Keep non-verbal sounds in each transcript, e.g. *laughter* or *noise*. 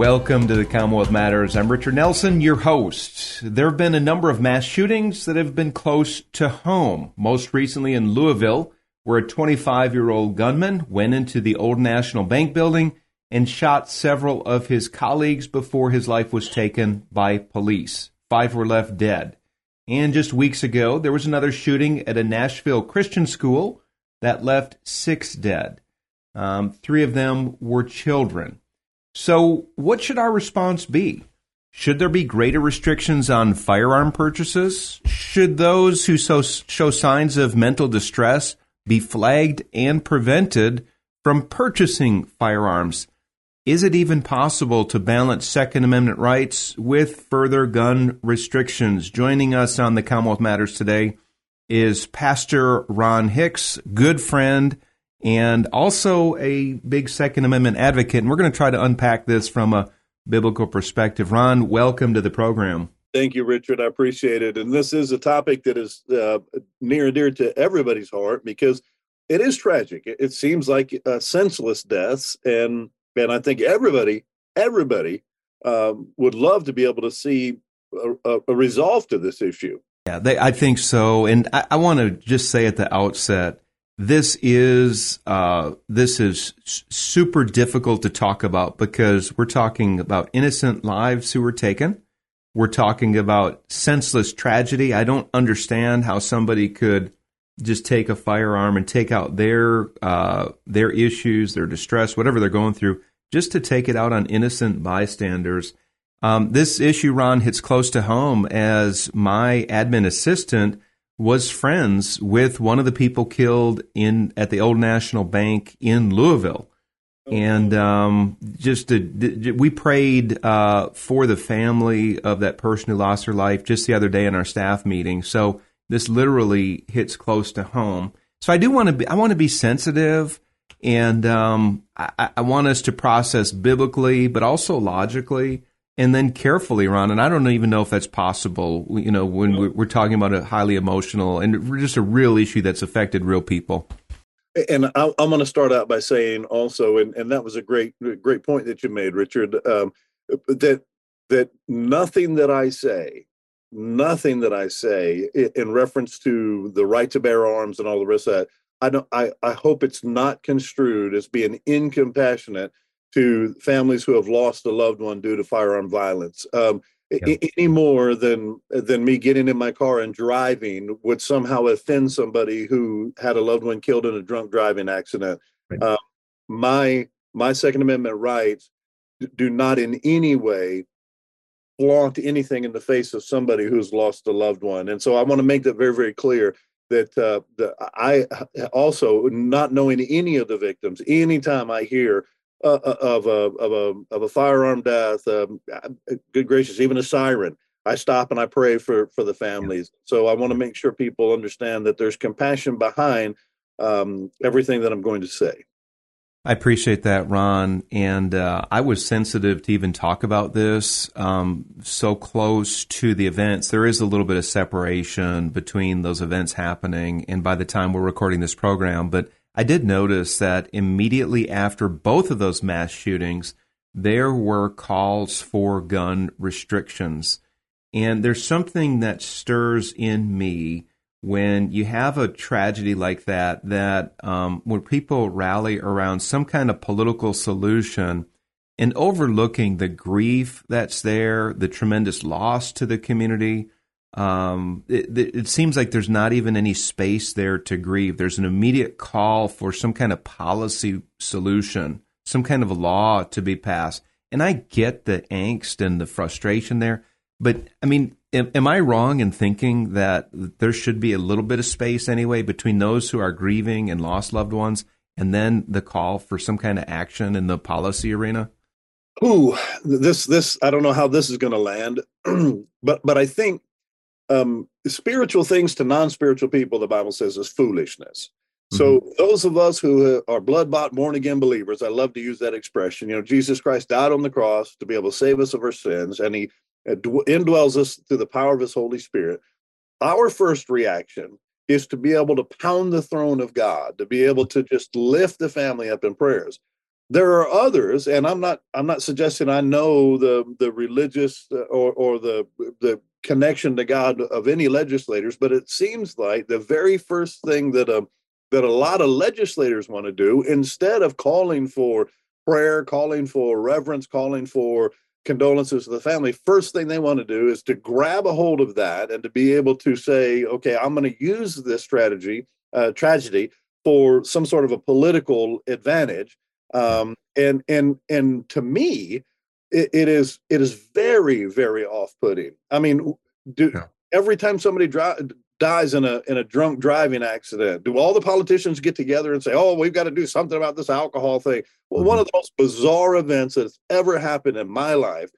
Welcome to the Commonwealth Matters. I'm Richard Nelson, your host. There have been a number of mass shootings that have been close to home. Most recently in Louisville, where a 25 year old gunman went into the Old National Bank building and shot several of his colleagues before his life was taken by police. Five were left dead. And just weeks ago, there was another shooting at a Nashville Christian school that left six dead. Um, three of them were children. So, what should our response be? Should there be greater restrictions on firearm purchases? Should those who so, show signs of mental distress be flagged and prevented from purchasing firearms? Is it even possible to balance Second Amendment rights with further gun restrictions? Joining us on the Commonwealth Matters today is Pastor Ron Hicks, good friend and also a big Second Amendment advocate. And we're going to try to unpack this from a biblical perspective. Ron, welcome to the program. Thank you, Richard. I appreciate it. And this is a topic that is uh, near and dear to everybody's heart because it is tragic. It, seems like uh, senseless deaths, and and I think everybody, everybody um, would love to be able to see a, a, resolve to this issue. Yeah, they, I think so. And I, I want to just say at the outset this is uh, this is super difficult to talk about because we're talking about innocent lives who were taken. We're talking about senseless tragedy. I don't understand how somebody could just take a firearm and take out their uh, their issues, their distress, whatever they're going through, just to take it out on innocent bystanders. Um, this issue, Ron, hits close to home as my admin assistant was friends with one of the people killed in at the Old National Bank in Louisville. And um, just to, we prayed uh, for the family of that person who lost her life just the other day in our staff meeting. So this literally hits close to home. So I do want to be I want to be sensitive, and um, I, I want us to process biblically, but also logically and then carefully, Ron. And I don't even know if that's possible. You know, when we're talking about a highly emotional and just a real issue that's affected real people. And I, am going to start out by saying also, and, and that was a great great point that you made, Richard. Um, that that nothing that I say, nothing that I say in reference to the right to bear arms and all the rest of that, I don't. I, I hope it's not construed as being incompassionate to families who have lost a loved one due to firearm violence. Um, Any more than than me getting in my car and driving would somehow offend somebody who had a loved one killed in a drunk driving accident. Right. Uh, my my Second Amendment rights do not in any way flaunt anything in the face of somebody who's lost a loved one. And so I want to make that very, very clear that uh, the, I also, not knowing any of the victims, anytime I hear uh, uh, of a of a of a firearm death. Um, uh, good gracious, even a siren. I stop and I pray for for the families. So I want to make sure people understand that there's compassion behind um, everything that I'm going to say. I appreciate that, Ron. And uh, I was sensitive to even talk about this um, so close to the events. There is a little bit of separation between those events happening and by the time we're recording this program. But I did notice that immediately after both of those mass shootings, there were calls for gun restrictions. And there's something that stirs in me when you have a tragedy like that, that um, when people rally around some kind of political solution and overlooking the grief that's there, the tremendous loss to the community, um, it, it, seems like there's not even any space there to grieve. There's an immediate call for some kind of policy solution, some kind of law to be passed. And I get the angst and the frustration there, but I mean, am, am I wrong in thinking that there should be a little bit of space anyway between those who are grieving and lost loved ones and then the call for some kind of action in the policy arena? Ooh, this this I don't know how this is going to land, *clears throat* but but I think um, spiritual things to non-spiritual people, the Bible says, is foolishness. So mm-hmm. those of us who are blood bought, born again believers, I love to use that expression. You know, Jesus Christ died on the cross to be able to save us of our sins, and He uh, indwells us through the power of His Holy Spirit. Our first reaction is to be able to pound the throne of God, to be able to just lift the family up in prayers. There are others, and I'm not I'm not suggesting I know the the religious uh, or or the the connection to God of any legislators, but it seems like the very first thing that a um, that a lot of legislators want to do instead of calling for prayer, calling for reverence, calling for condolences to the family, first thing they want to do is to grab a hold of that and to be able to say, okay, I'm going to use this strategy, uh, tragedy for some sort of a political advantage. Um, and and and to me, it, it is it is very very off putting. I mean, do yeah. every time somebody dri- dies in a in a drunk driving accident, do all the politicians get together and say, "Oh, we've got to do something about this alcohol thing"? Well, mm-hmm. one of the most bizarre events that's ever happened in my life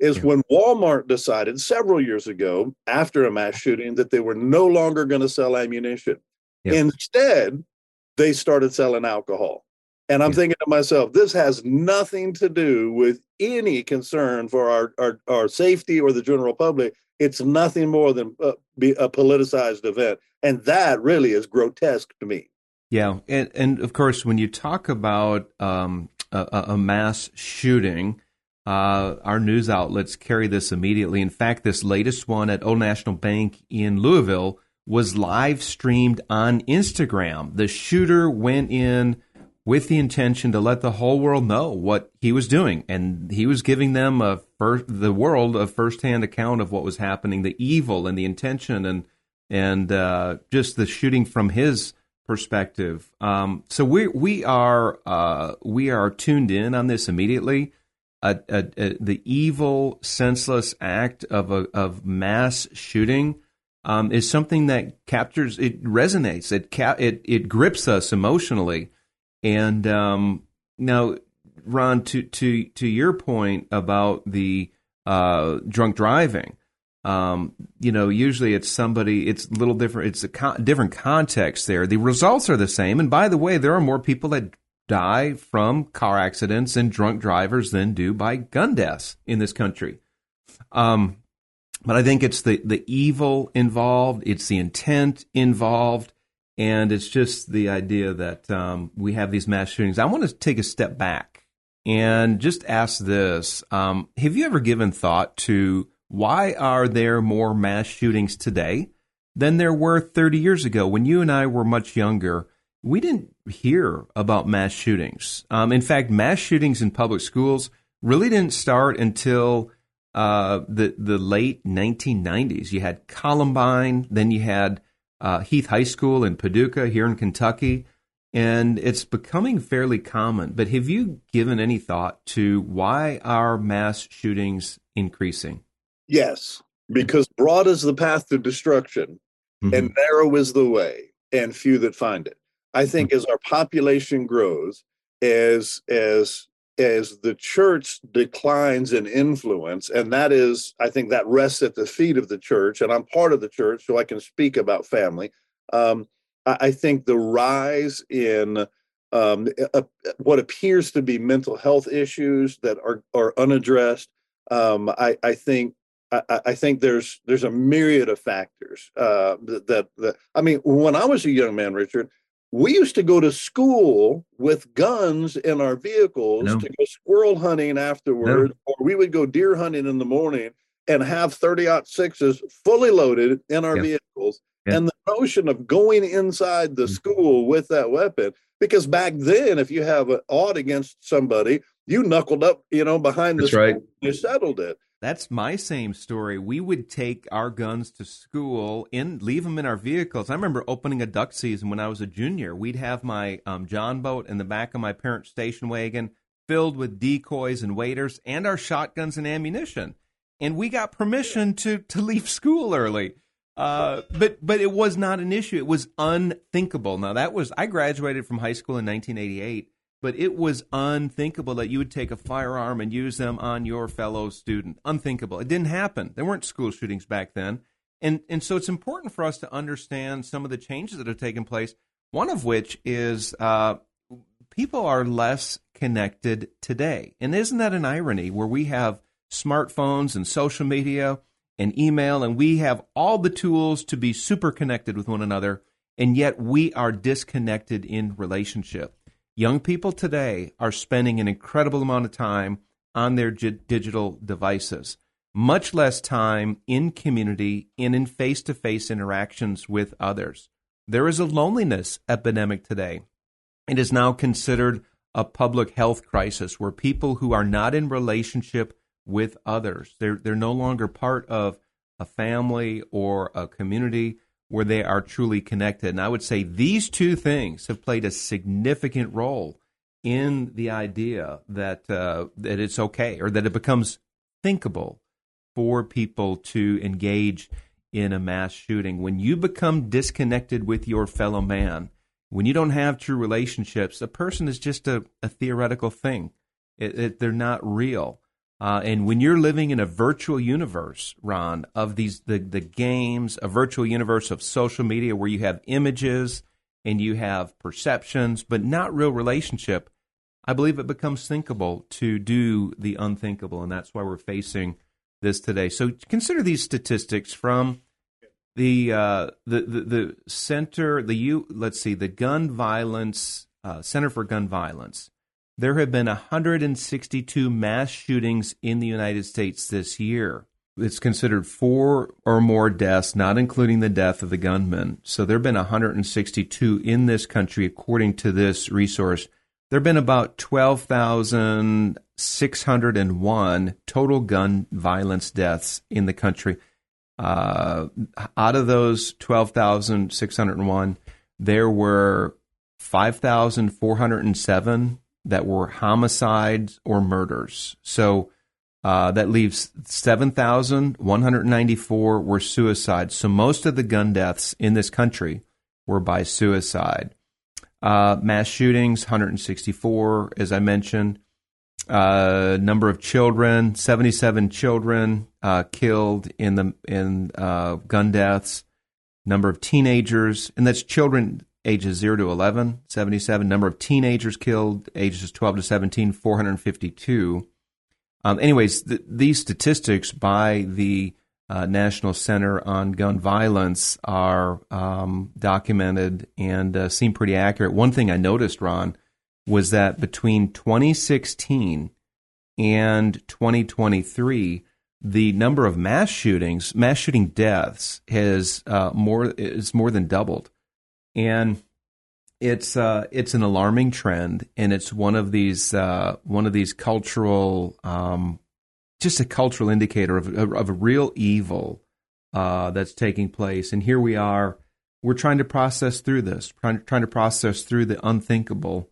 is yeah. when Walmart decided several years ago, after a mass shooting, that they were no longer going to sell ammunition. Yeah. Instead, they started selling alcohol. And I'm yeah. thinking to myself, this has nothing to do with any concern for our, our, our safety or the general public. It's nothing more than uh, be a politicized event. And that really is grotesque to me. Yeah. And, and of course, when you talk about um, a, a, mass shooting, uh, our news outlets carry this immediately. In fact, this latest one at Old National Bank in Louisville was live streamed on Instagram. The shooter went in with the intention to let the whole world know what he was doing, and he was giving them a first, the world a firsthand account of what was happening, the evil and the intention, and and uh, just the shooting from his perspective. Um, so we we are uh, we are tuned in on this immediately. the evil, senseless act of a of mass shooting um, is something that captures it resonates it ca- it it grips us emotionally and um, now, Ron, to to to your point about the uh, drunk driving, um, you know, usually it's somebody. It's a little different. It's a different context there. The results are the same. And by the way, there are more people that die from car accidents and drunk drivers than do by gun deaths in this country. Um, but I think it's the the evil involved. It's the intent involved and it's just the idea that um, we have these mass shootings. I want to take a step back and just ask this: um, Have you ever given thought to why are there more mass shootings today than there were 30 years ago when you and I were much younger? We didn't hear about mass shootings. Um, in fact, mass shootings in public schools really didn't start until uh, the the late 1990s. You had Columbine, then you had uh, Heath High School in Paducah here in Kentucky, and it's becoming fairly common. But have you given any thought to why are mass shootings increasing? Yes, because broad is the path to destruction, mm-hmm. and narrow is the way, and few that find it. I think mm-hmm. as our population grows, as as as the church declines in influence, and that is, I think that rests at the feet of the church, and I'm part of the church, so I can speak about family. Um, I, I, think the rise in um, a, what appears to be mental health issues that are are unaddressed. Um, I, I, think I, I, think there's there's a myriad of factors uh, that, that I mean. When I was a young man, Richard, we used to go to school with guns in our vehicles to go squirrel hunting afterwards, no. or we would go deer hunting in the morning and have 30 sixes fully loaded in our yeah. vehicles. Yeah. And the notion of going inside the mm-hmm. school with that weapon, because back then, if you have an odd against somebody, you knuckled up, you know, behind the That's right. you settled it. That's my same story. We would take our guns to school and leave them in our vehicles. I remember opening a duck season when I was a junior. We'd have my um, John boat in the back of my parents' station wagon filled with decoys and waders and our shotguns and ammunition. And we got permission to, to leave school early. Uh, but but it was not an issue. It was unthinkable. Now that was I graduated from high school in 1988, but it was unthinkable that you would take a firearm and use them on your fellow student. Unthinkable. It didn't happen. There weren't school shootings back then, and and so it's important for us to understand some of the changes that have taken place. One of which is uh, people are less connected today, and isn't that an irony? Where we have smartphones and social media and email, and we have all the tools to be super connected with one another, and yet we are disconnected in relationship. Young people today are spending an incredible amount of time on their digital devices, much less time in community and in face to face interactions with others. There is a loneliness epidemic today. It is now considered a public health crisis where people who are not in relationship with others. They're they're no longer part of a family or a community where they are truly connected. And I would say these two things have played a significant role in the idea that uh, that it's okay or that it becomes thinkable for people to engage in a mass shooting. When you become disconnected with your fellow man, when you don't have true relationships, a person is just a, a theoretical thing. It, it, they're not real. Uh, and when you're living in a virtual universe, Ron, of these the, the games, a virtual universe of social media where you have images and you have perceptions, but not real relationship, I believe it becomes thinkable to do the unthinkable, and that's why we're facing this today. So consider these statistics from the uh, the, the, the center, the U. Let's see, the Gun Violence uh, Center for Gun Violence there have been 162 mass shootings in the United States this year. It's considered four or more deaths, not including the death of the gunman. So there have been 162 in this country, according to this resource. There have been about 12,601 total gun violence deaths in the country. Uh, out of those 12,601, there were 5,407 that were homicides or murders. So uh, that leaves 7,194 were suicides. So most of the gun deaths in this country were by suicide. Uh, mass shootings, 164, as I mentioned. Uh, number of children, 77 children uh, killed in the in uh, gun deaths. Number of teenagers, and that's children ages 0 to 11, 77. Number of teenagers killed, ages 12 to 17, 452. Um, anyways, th- these statistics by the uh, National Center on Gun Violence are um, documented and uh, seem pretty accurate. One thing I noticed, Ron, was that between 2016 and 2023, the number of mass shootings, mass shooting deaths, has uh, more is more than doubled and it's uh, it's an alarming trend, and it's one of these uh, one of these cultural, um, just a cultural indicator of of a real evil uh, that's taking place. And here we are, we're trying to process through this, trying, to process through the unthinkable,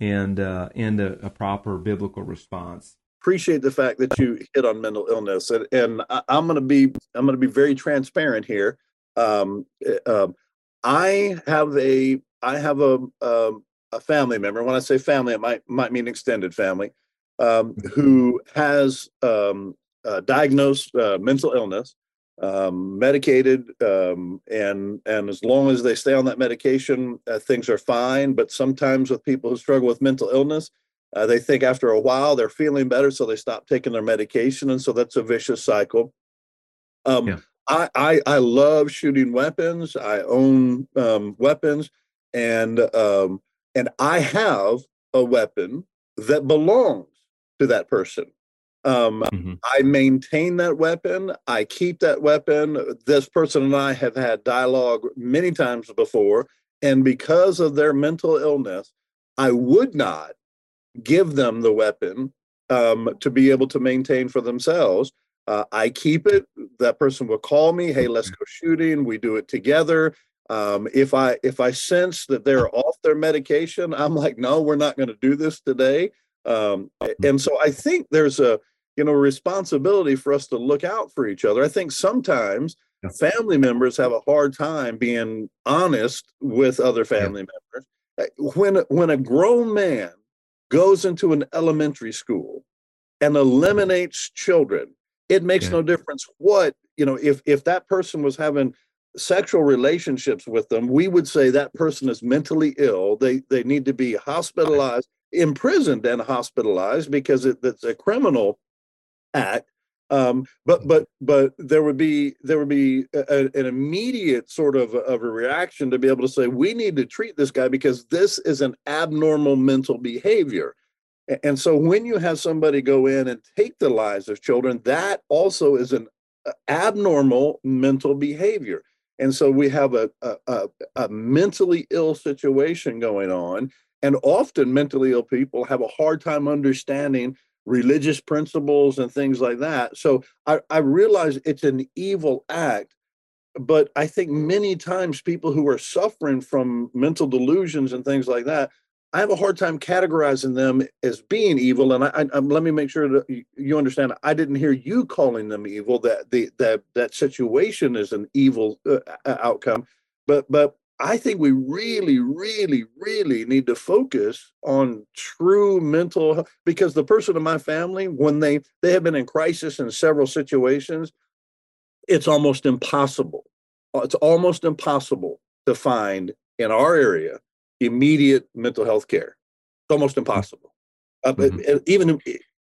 and uh, and a, a, proper biblical response. Appreciate the fact that you hit on mental illness, and, and I, am going to be I'm going to be very transparent here. Um, eh, um I have a I have a um, a family member. When I say family, it might might mean extended family, um, who has um, uh, diagnosed uh, mental illness, um, medicated, um, and and as long as they stay on that medication, uh, things are fine. But sometimes with people who struggle with mental illness, uh, they think after a while they're feeling better, so they stop taking their medication, and so that's a vicious cycle. Um, yeah. I, I, I love shooting weapons. I own um, weapons, and um, and I have a weapon that belongs to that person. Um, mm-hmm. I maintain that weapon. I keep that weapon. This person and I have had dialogue many times before, and because of their mental illness, I would not give them the weapon um, to be able to maintain for themselves. Uh, I keep it. That person will call me. Hey, let's go shooting. We do it together. Um, if I if I sense that they're off their medication, I'm like, no, we're not going to do this today. Um, and so I think there's a you know responsibility for us to look out for each other. I think sometimes family members have a hard time being honest with other family members. When when a grown man goes into an elementary school and eliminates children, it makes yeah. no difference what you know. If if that person was having sexual relationships with them, we would say that person is mentally ill. They they need to be hospitalized, imprisoned, and hospitalized because it, it's a criminal act. Um, but but but there would be there would be a, an immediate sort of of a reaction to be able to say we need to treat this guy because this is an abnormal mental behavior. And so when you have somebody go in and take the lives of children, that also is an uh, abnormal mental behavior. And so we have a, a, a, mentally ill situation going on. And often mentally ill people have a hard time understanding religious principles and things like that. So I, I realize it's an evil act. But I think many times people who are suffering from mental delusions and things like that I have a hard time categorizing them as being evil, and I, I, I, let me make sure that you understand. I didn't hear you calling them evil. That the that that situation is an evil uh, outcome, but but I think we really, really, really need to focus on true mental health because the person in my family, when they they have been in crisis in several situations, it's almost impossible. It's almost impossible to find in our area immediate mental health care. It's almost impossible. Uh, mm-hmm. even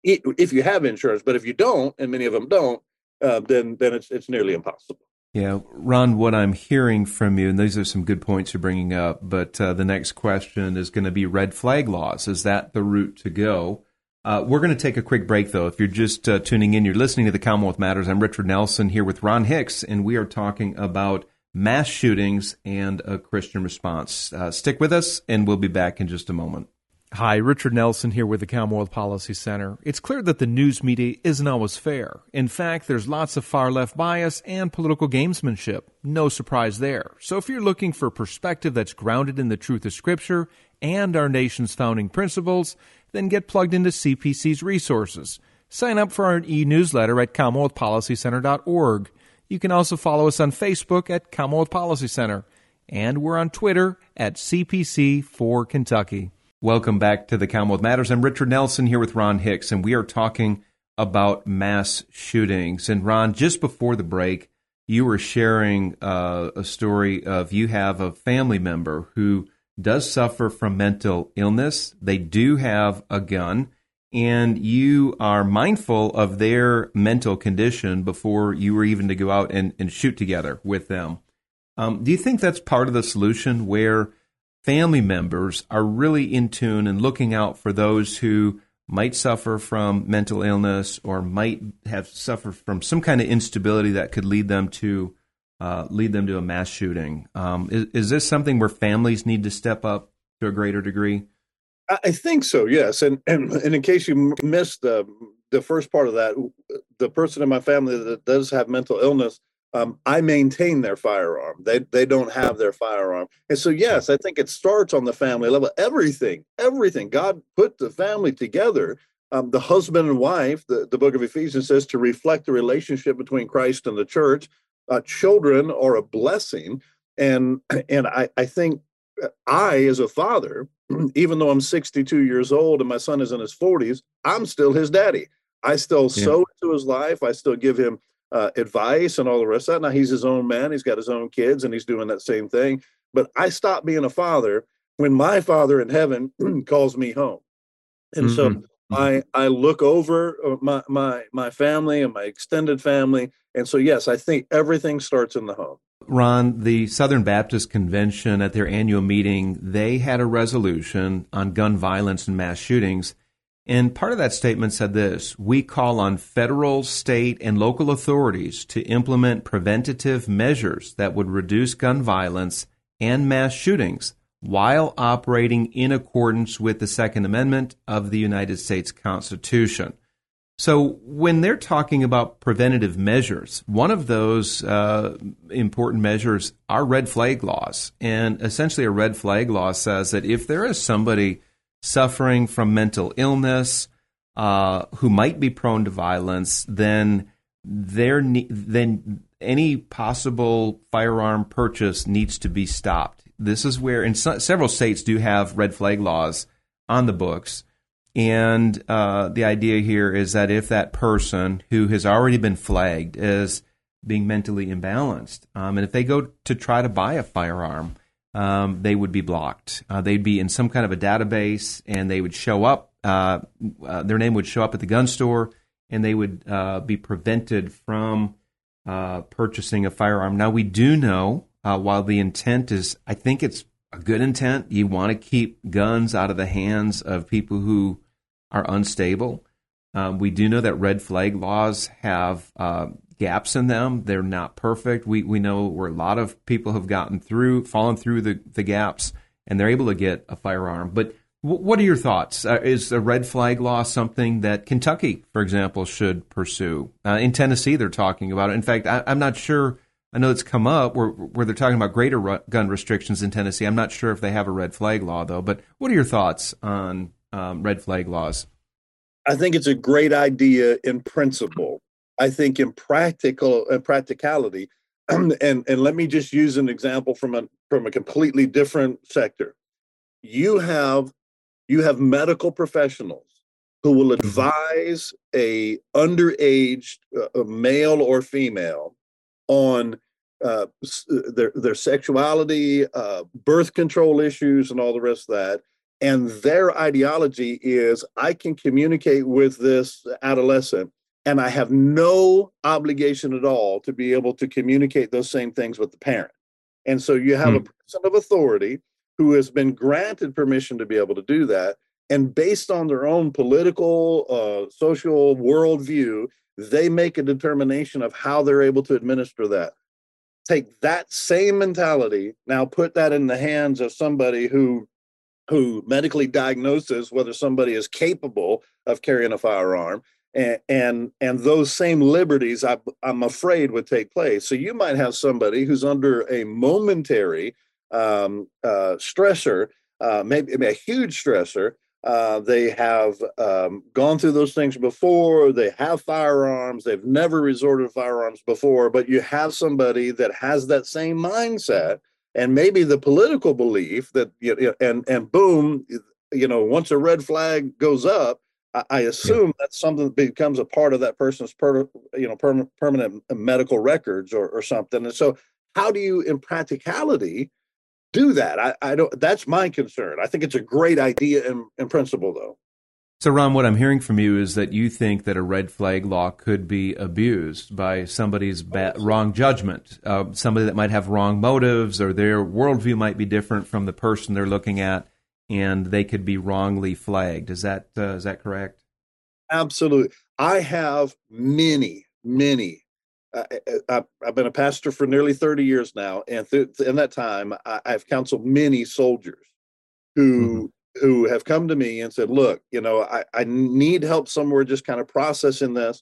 if you have insurance, but if you don't, and many of them don't, uh, then then it's it's nearly impossible. Yeah, Ron, what I'm hearing from you, and these are some good points you're bringing up, but uh, the next question is going to be red flag laws. Is that the route to go? Uh, we're going to take a quick break, though. If you're just uh, tuning in, you're listening to the Commonwealth Matters. I'm Richard Nelson here with Ron Hicks, and we are talking about mass shootings and a Christian response. Uh, stick with us, and we'll be back in just a moment. Hi, Richard Nelson here with the Commonwealth Policy Center. It's clear that the news media isn't always fair. In fact, there's lots of far left bias and political gamesmanship. No surprise there. So if you're looking for perspective that's grounded in the truth of Scripture and our nation's founding principles, then get plugged into CPC's resources. Sign up for our e newsletter at CommonwealthPolicyCenter.org. You can also follow us on Facebook at Commonwealth Policy Center, and we're on Twitter at CPC for Kentucky. Welcome back to the Commonwealth Matters. I'm Richard Nelson here with Ron Hicks, and we are talking about mass shootings. And Ron, just before the break, you were sharing uh, a story of you have a family member who does suffer from mental illness. They do have a gun and you are mindful of their mental condition before you were even to go out and, and shoot together with them. Um, do you think that's part of the solution where family members are really in tune and looking out for those who might suffer from mental illness or might have suffered from some kind of instability that could lead them to uh, lead them to a mass shooting? Um, is, is this something where families need to step up to a greater degree? I think so. Yes, and and, and in case you missed the the first part of that, the person in my family that does have mental illness, um, I maintain their firearm. They they don't have their firearm, and so yes, I think it starts on the family level. Everything, everything. God put the family together. Um, the husband and wife. The the book of Ephesians says to reflect the relationship between Christ and the church. Uh, children are a blessing, and and I I think I as a father *clears throat* even though I'm 62 years old and my son is in his 40s, I'm still his daddy. I still yeah. sow into his life. I still give him uh, advice and all the rest of that. Now he's his own man. He's got his own kids and he's doing that same thing. But I stopped being a father when my father in heaven *clears throat* calls me home. And mm-hmm. so mm-hmm. I I look over uh, my my my family and my extended family. And so yes, I think everything starts in the home. Ron, the Southern Baptist Convention at their annual meeting, they had a resolution on gun violence and mass shootings. And part of that statement said this We call on federal, state, and local authorities to implement preventative measures that would reduce gun violence and mass shootings while operating in accordance with the Second Amendment of the United States Constitution. So, when they're talking about preventative measures, one of those uh, important measures are red flag laws. And essentially, a red flag law says that if there is somebody suffering from mental illness uh, who might be prone to violence, then there then any possible firearm purchase needs to be stopped. This is where, and so, several states do have red flag laws on the books. And uh, the idea here is that if that person who has already been flagged as being mentally imbalanced, um, and if they go to try to buy a firearm, um, they would be blocked. Uh, they'd be in some kind of a database, and they would show up. Uh, uh their name would show up at the gun store, and they would uh, be prevented from uh, purchasing a firearm. Now we do know, while the intent is, I think it's a good intent. You want to keep guns out of the hands of people who are unstable. Um, we do know that red flag laws have uh, gaps in them. They're not perfect. We we know where a lot of people have gotten through, fallen through the, the gaps, and they're able to get a firearm. But w- what are your thoughts? Uh, is a red flag law something that Kentucky, for example, should pursue? Uh, in Tennessee, they're talking about it. In fact, I, I'm not sure I know it's come up where, where they're talking about greater ru- gun restrictions in Tennessee. I'm not sure if they have a red flag law though. But what are your thoughts on um, red flag laws? I think it's a great idea in principle. I think in practical uh, practicality, *clears throat* and and let me just use an example from a from a completely different sector. You have you have medical professionals who will mm-hmm. advise a underage uh, male or female on uh, uh, their their sexuality, uh, birth control issues, and all the rest of that. And their ideology is I can communicate with this adolescent, and I have no obligation at all to be able to communicate those same things with the parent. And so you have hmm. a person of authority who has been granted permission to be able to do that. And based on their own political, uh, social worldview, they make a determination of how they're able to administer that. Take that same mentality, now put that in the hands of somebody who who medically diagnoses whether somebody is capable of carrying a firearm and and, and those same liberties I, i'm afraid would take place so you might have somebody who's under a momentary um, uh, stressor uh, maybe, maybe a huge stressor uh, they have um, gone through those things before. They have firearms. They've never resorted to firearms before. But you have somebody that has that same mindset, and maybe the political belief that you know, and and boom, you know, once a red flag goes up, I, I assume yeah. that's something that becomes a part of that person's per, you know per, permanent medical records or, or something. And so, how do you, in practicality? Do that. I, I don't. That's my concern. I think it's a great idea in, in principle, though. So, Ron, what I'm hearing from you is that you think that a red flag law could be abused by somebody's bad, wrong judgment, uh, somebody that might have wrong motives, or their worldview might be different from the person they're looking at, and they could be wrongly flagged. Is that uh, is that correct? Absolutely. I have many, many I, have been a pastor for nearly 30 years now, and th- in that time, I, have counseled many soldiers who mm-hmm. who have come to me and said, "Look, you know, I, I need help somewhere, just kind of processing this,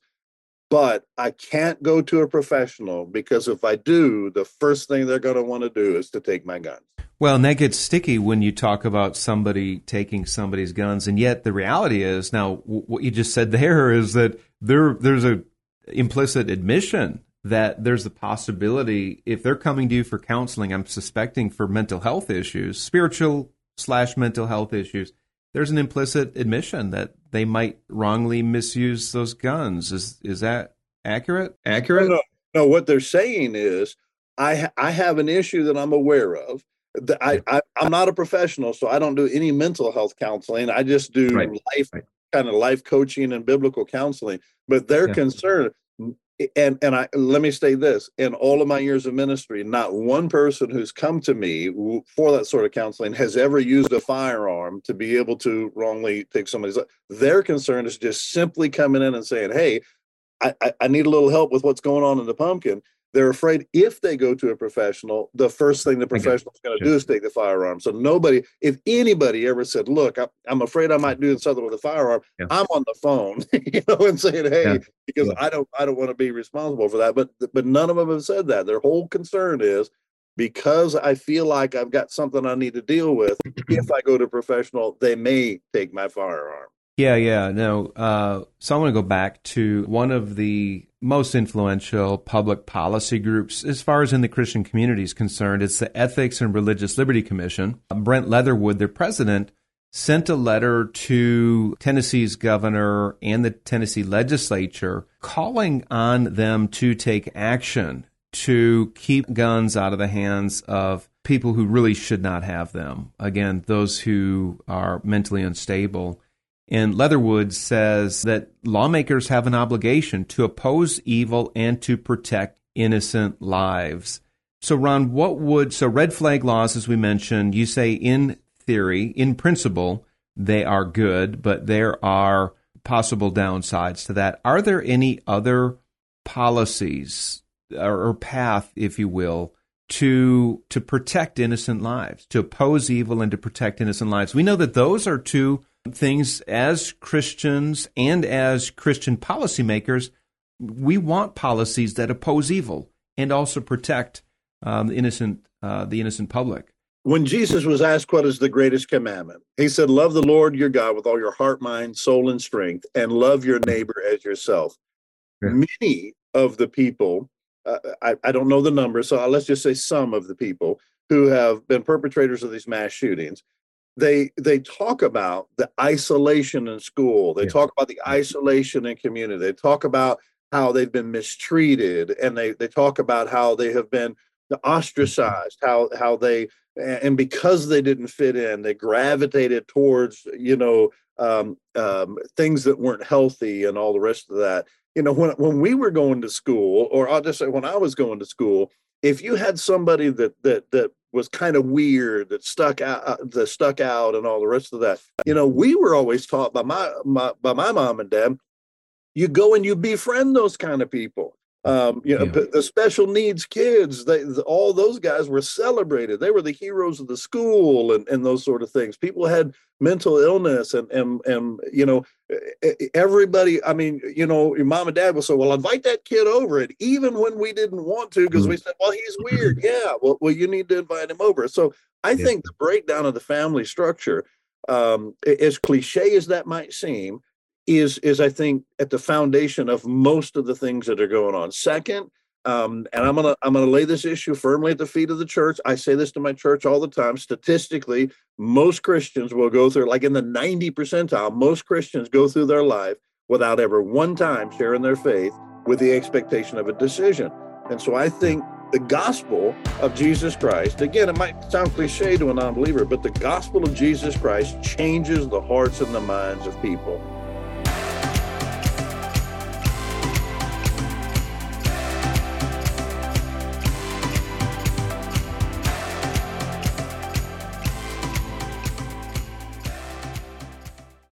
but I can't go to a professional because if I do, the first thing they're going to want to do is to take my guns." Well, and that gets sticky when you talk about somebody taking somebody's guns, and yet the reality is now what you just said there is that there there's a implicit admission that there's a possibility if they're coming to you for counseling, I'm suspecting for mental health issues, spiritual slash mental health issues, there's an implicit admission that they might wrongly misuse those guns. Is is that accurate? Accurate? No, no, no what they're saying is I I have an issue that I'm aware of. I, I am not a professional, so I don't do any mental health counseling. I just do right. life right. Kind of life coaching and biblical counseling. But they're yeah. concerned and and I let me say this: in all of my years of ministry, not one person who's come to me for that sort of counseling has ever used a firearm to be able to wrongly take somebody's. Life. Their concern is just simply coming in and saying, "Hey, I, I need a little help with what's going on in the pumpkin." They're afraid if they go to a professional, the first thing the professional is going to do is take the firearm. So nobody, if anybody ever said, "Look, I, am afraid I might do something with a firearm," yeah. I'm on the phone, *laughs* you know, and saying, "Hey," yeah. because yeah. I don't, I don't want to be responsible for that. But but none of them have said that. Their whole concern is because I feel like I've got something I need to deal with. if I go to professional, they may take my firearm. Yeah, yeah. No. Uh, so I want to go back to one of the most influential public policy groups, as far as in the Christian community is concerned. It's the Ethics and Religious Liberty Commission. Brent Leatherwood, their president, sent a letter to Tennessee's governor and the Tennessee legislature calling on them to take action to keep guns out of the hands of people who really should not have them. Again, those who are mentally unstable. And Leatherwood says that lawmakers have an obligation to oppose evil and to protect innocent lives. So, Ron, what would, so red flag laws, as we mentioned, you say in theory, in principle, they are good, but there are possible downsides to that. Are there any other policies or, path, if you will, to to protect innocent lives, to oppose evil and to protect innocent lives? We know that those are two things as Christians and as Christian policymakers. We want policies that oppose evil and also protect um, the innocent uh, the innocent public when Jesus was asked what is the greatest commandment, he said, Love the Lord your God with all your heart, mind, soul, and strength, and love your neighbor as yourself. Yeah. Many of the people, uh, I, I, don't know the number, so let's just say some of the people who have been perpetrators of these mass shootings, they they talk about the isolation in school. They yeah. talk about the isolation in community. They talk about how they've been mistreated, and they they talk about how they have been ostracized, how how they and because they didn't fit in, they gravitated towards you know um, um, things that weren't healthy and all the rest of that. You know, when when we were going to school, or I'll just say when I was going to school, if you had somebody that that that was kind of weird, that stuck out, uh, that stuck out, and all the rest of that, you know, we were always taught by my, my by my mom and dad, you go and you befriend those kind of people um, you know, yeah. the special needs kids, they, all those guys were celebrated. They were the heroes of the school and, and those sort of things. People had mental illness and, and, and, you know, everybody, I mean, you know, your mom and dad will say, well, invite that kid over. And even when we didn't want to, because we mm-hmm. said, well, he's weird. Yeah. Well, well, you need to invite him over. So I yeah. think the breakdown of the family structure, um, as cliche as that might seem, is is I think at the foundation of most of the things that are going on. Second, um, and I'm gonna I'm gonna lay this issue firmly at the feet of the church. I say this to my church all the time. Statistically, most Christians will go through like in the 90 percentile. Most Christians go through their life without ever one time sharing their faith with the expectation of a decision. And so I think the gospel of Jesus Christ, again, it might sound cliche to a non believer, but the gospel of Jesus Christ changes the hearts and the minds of people.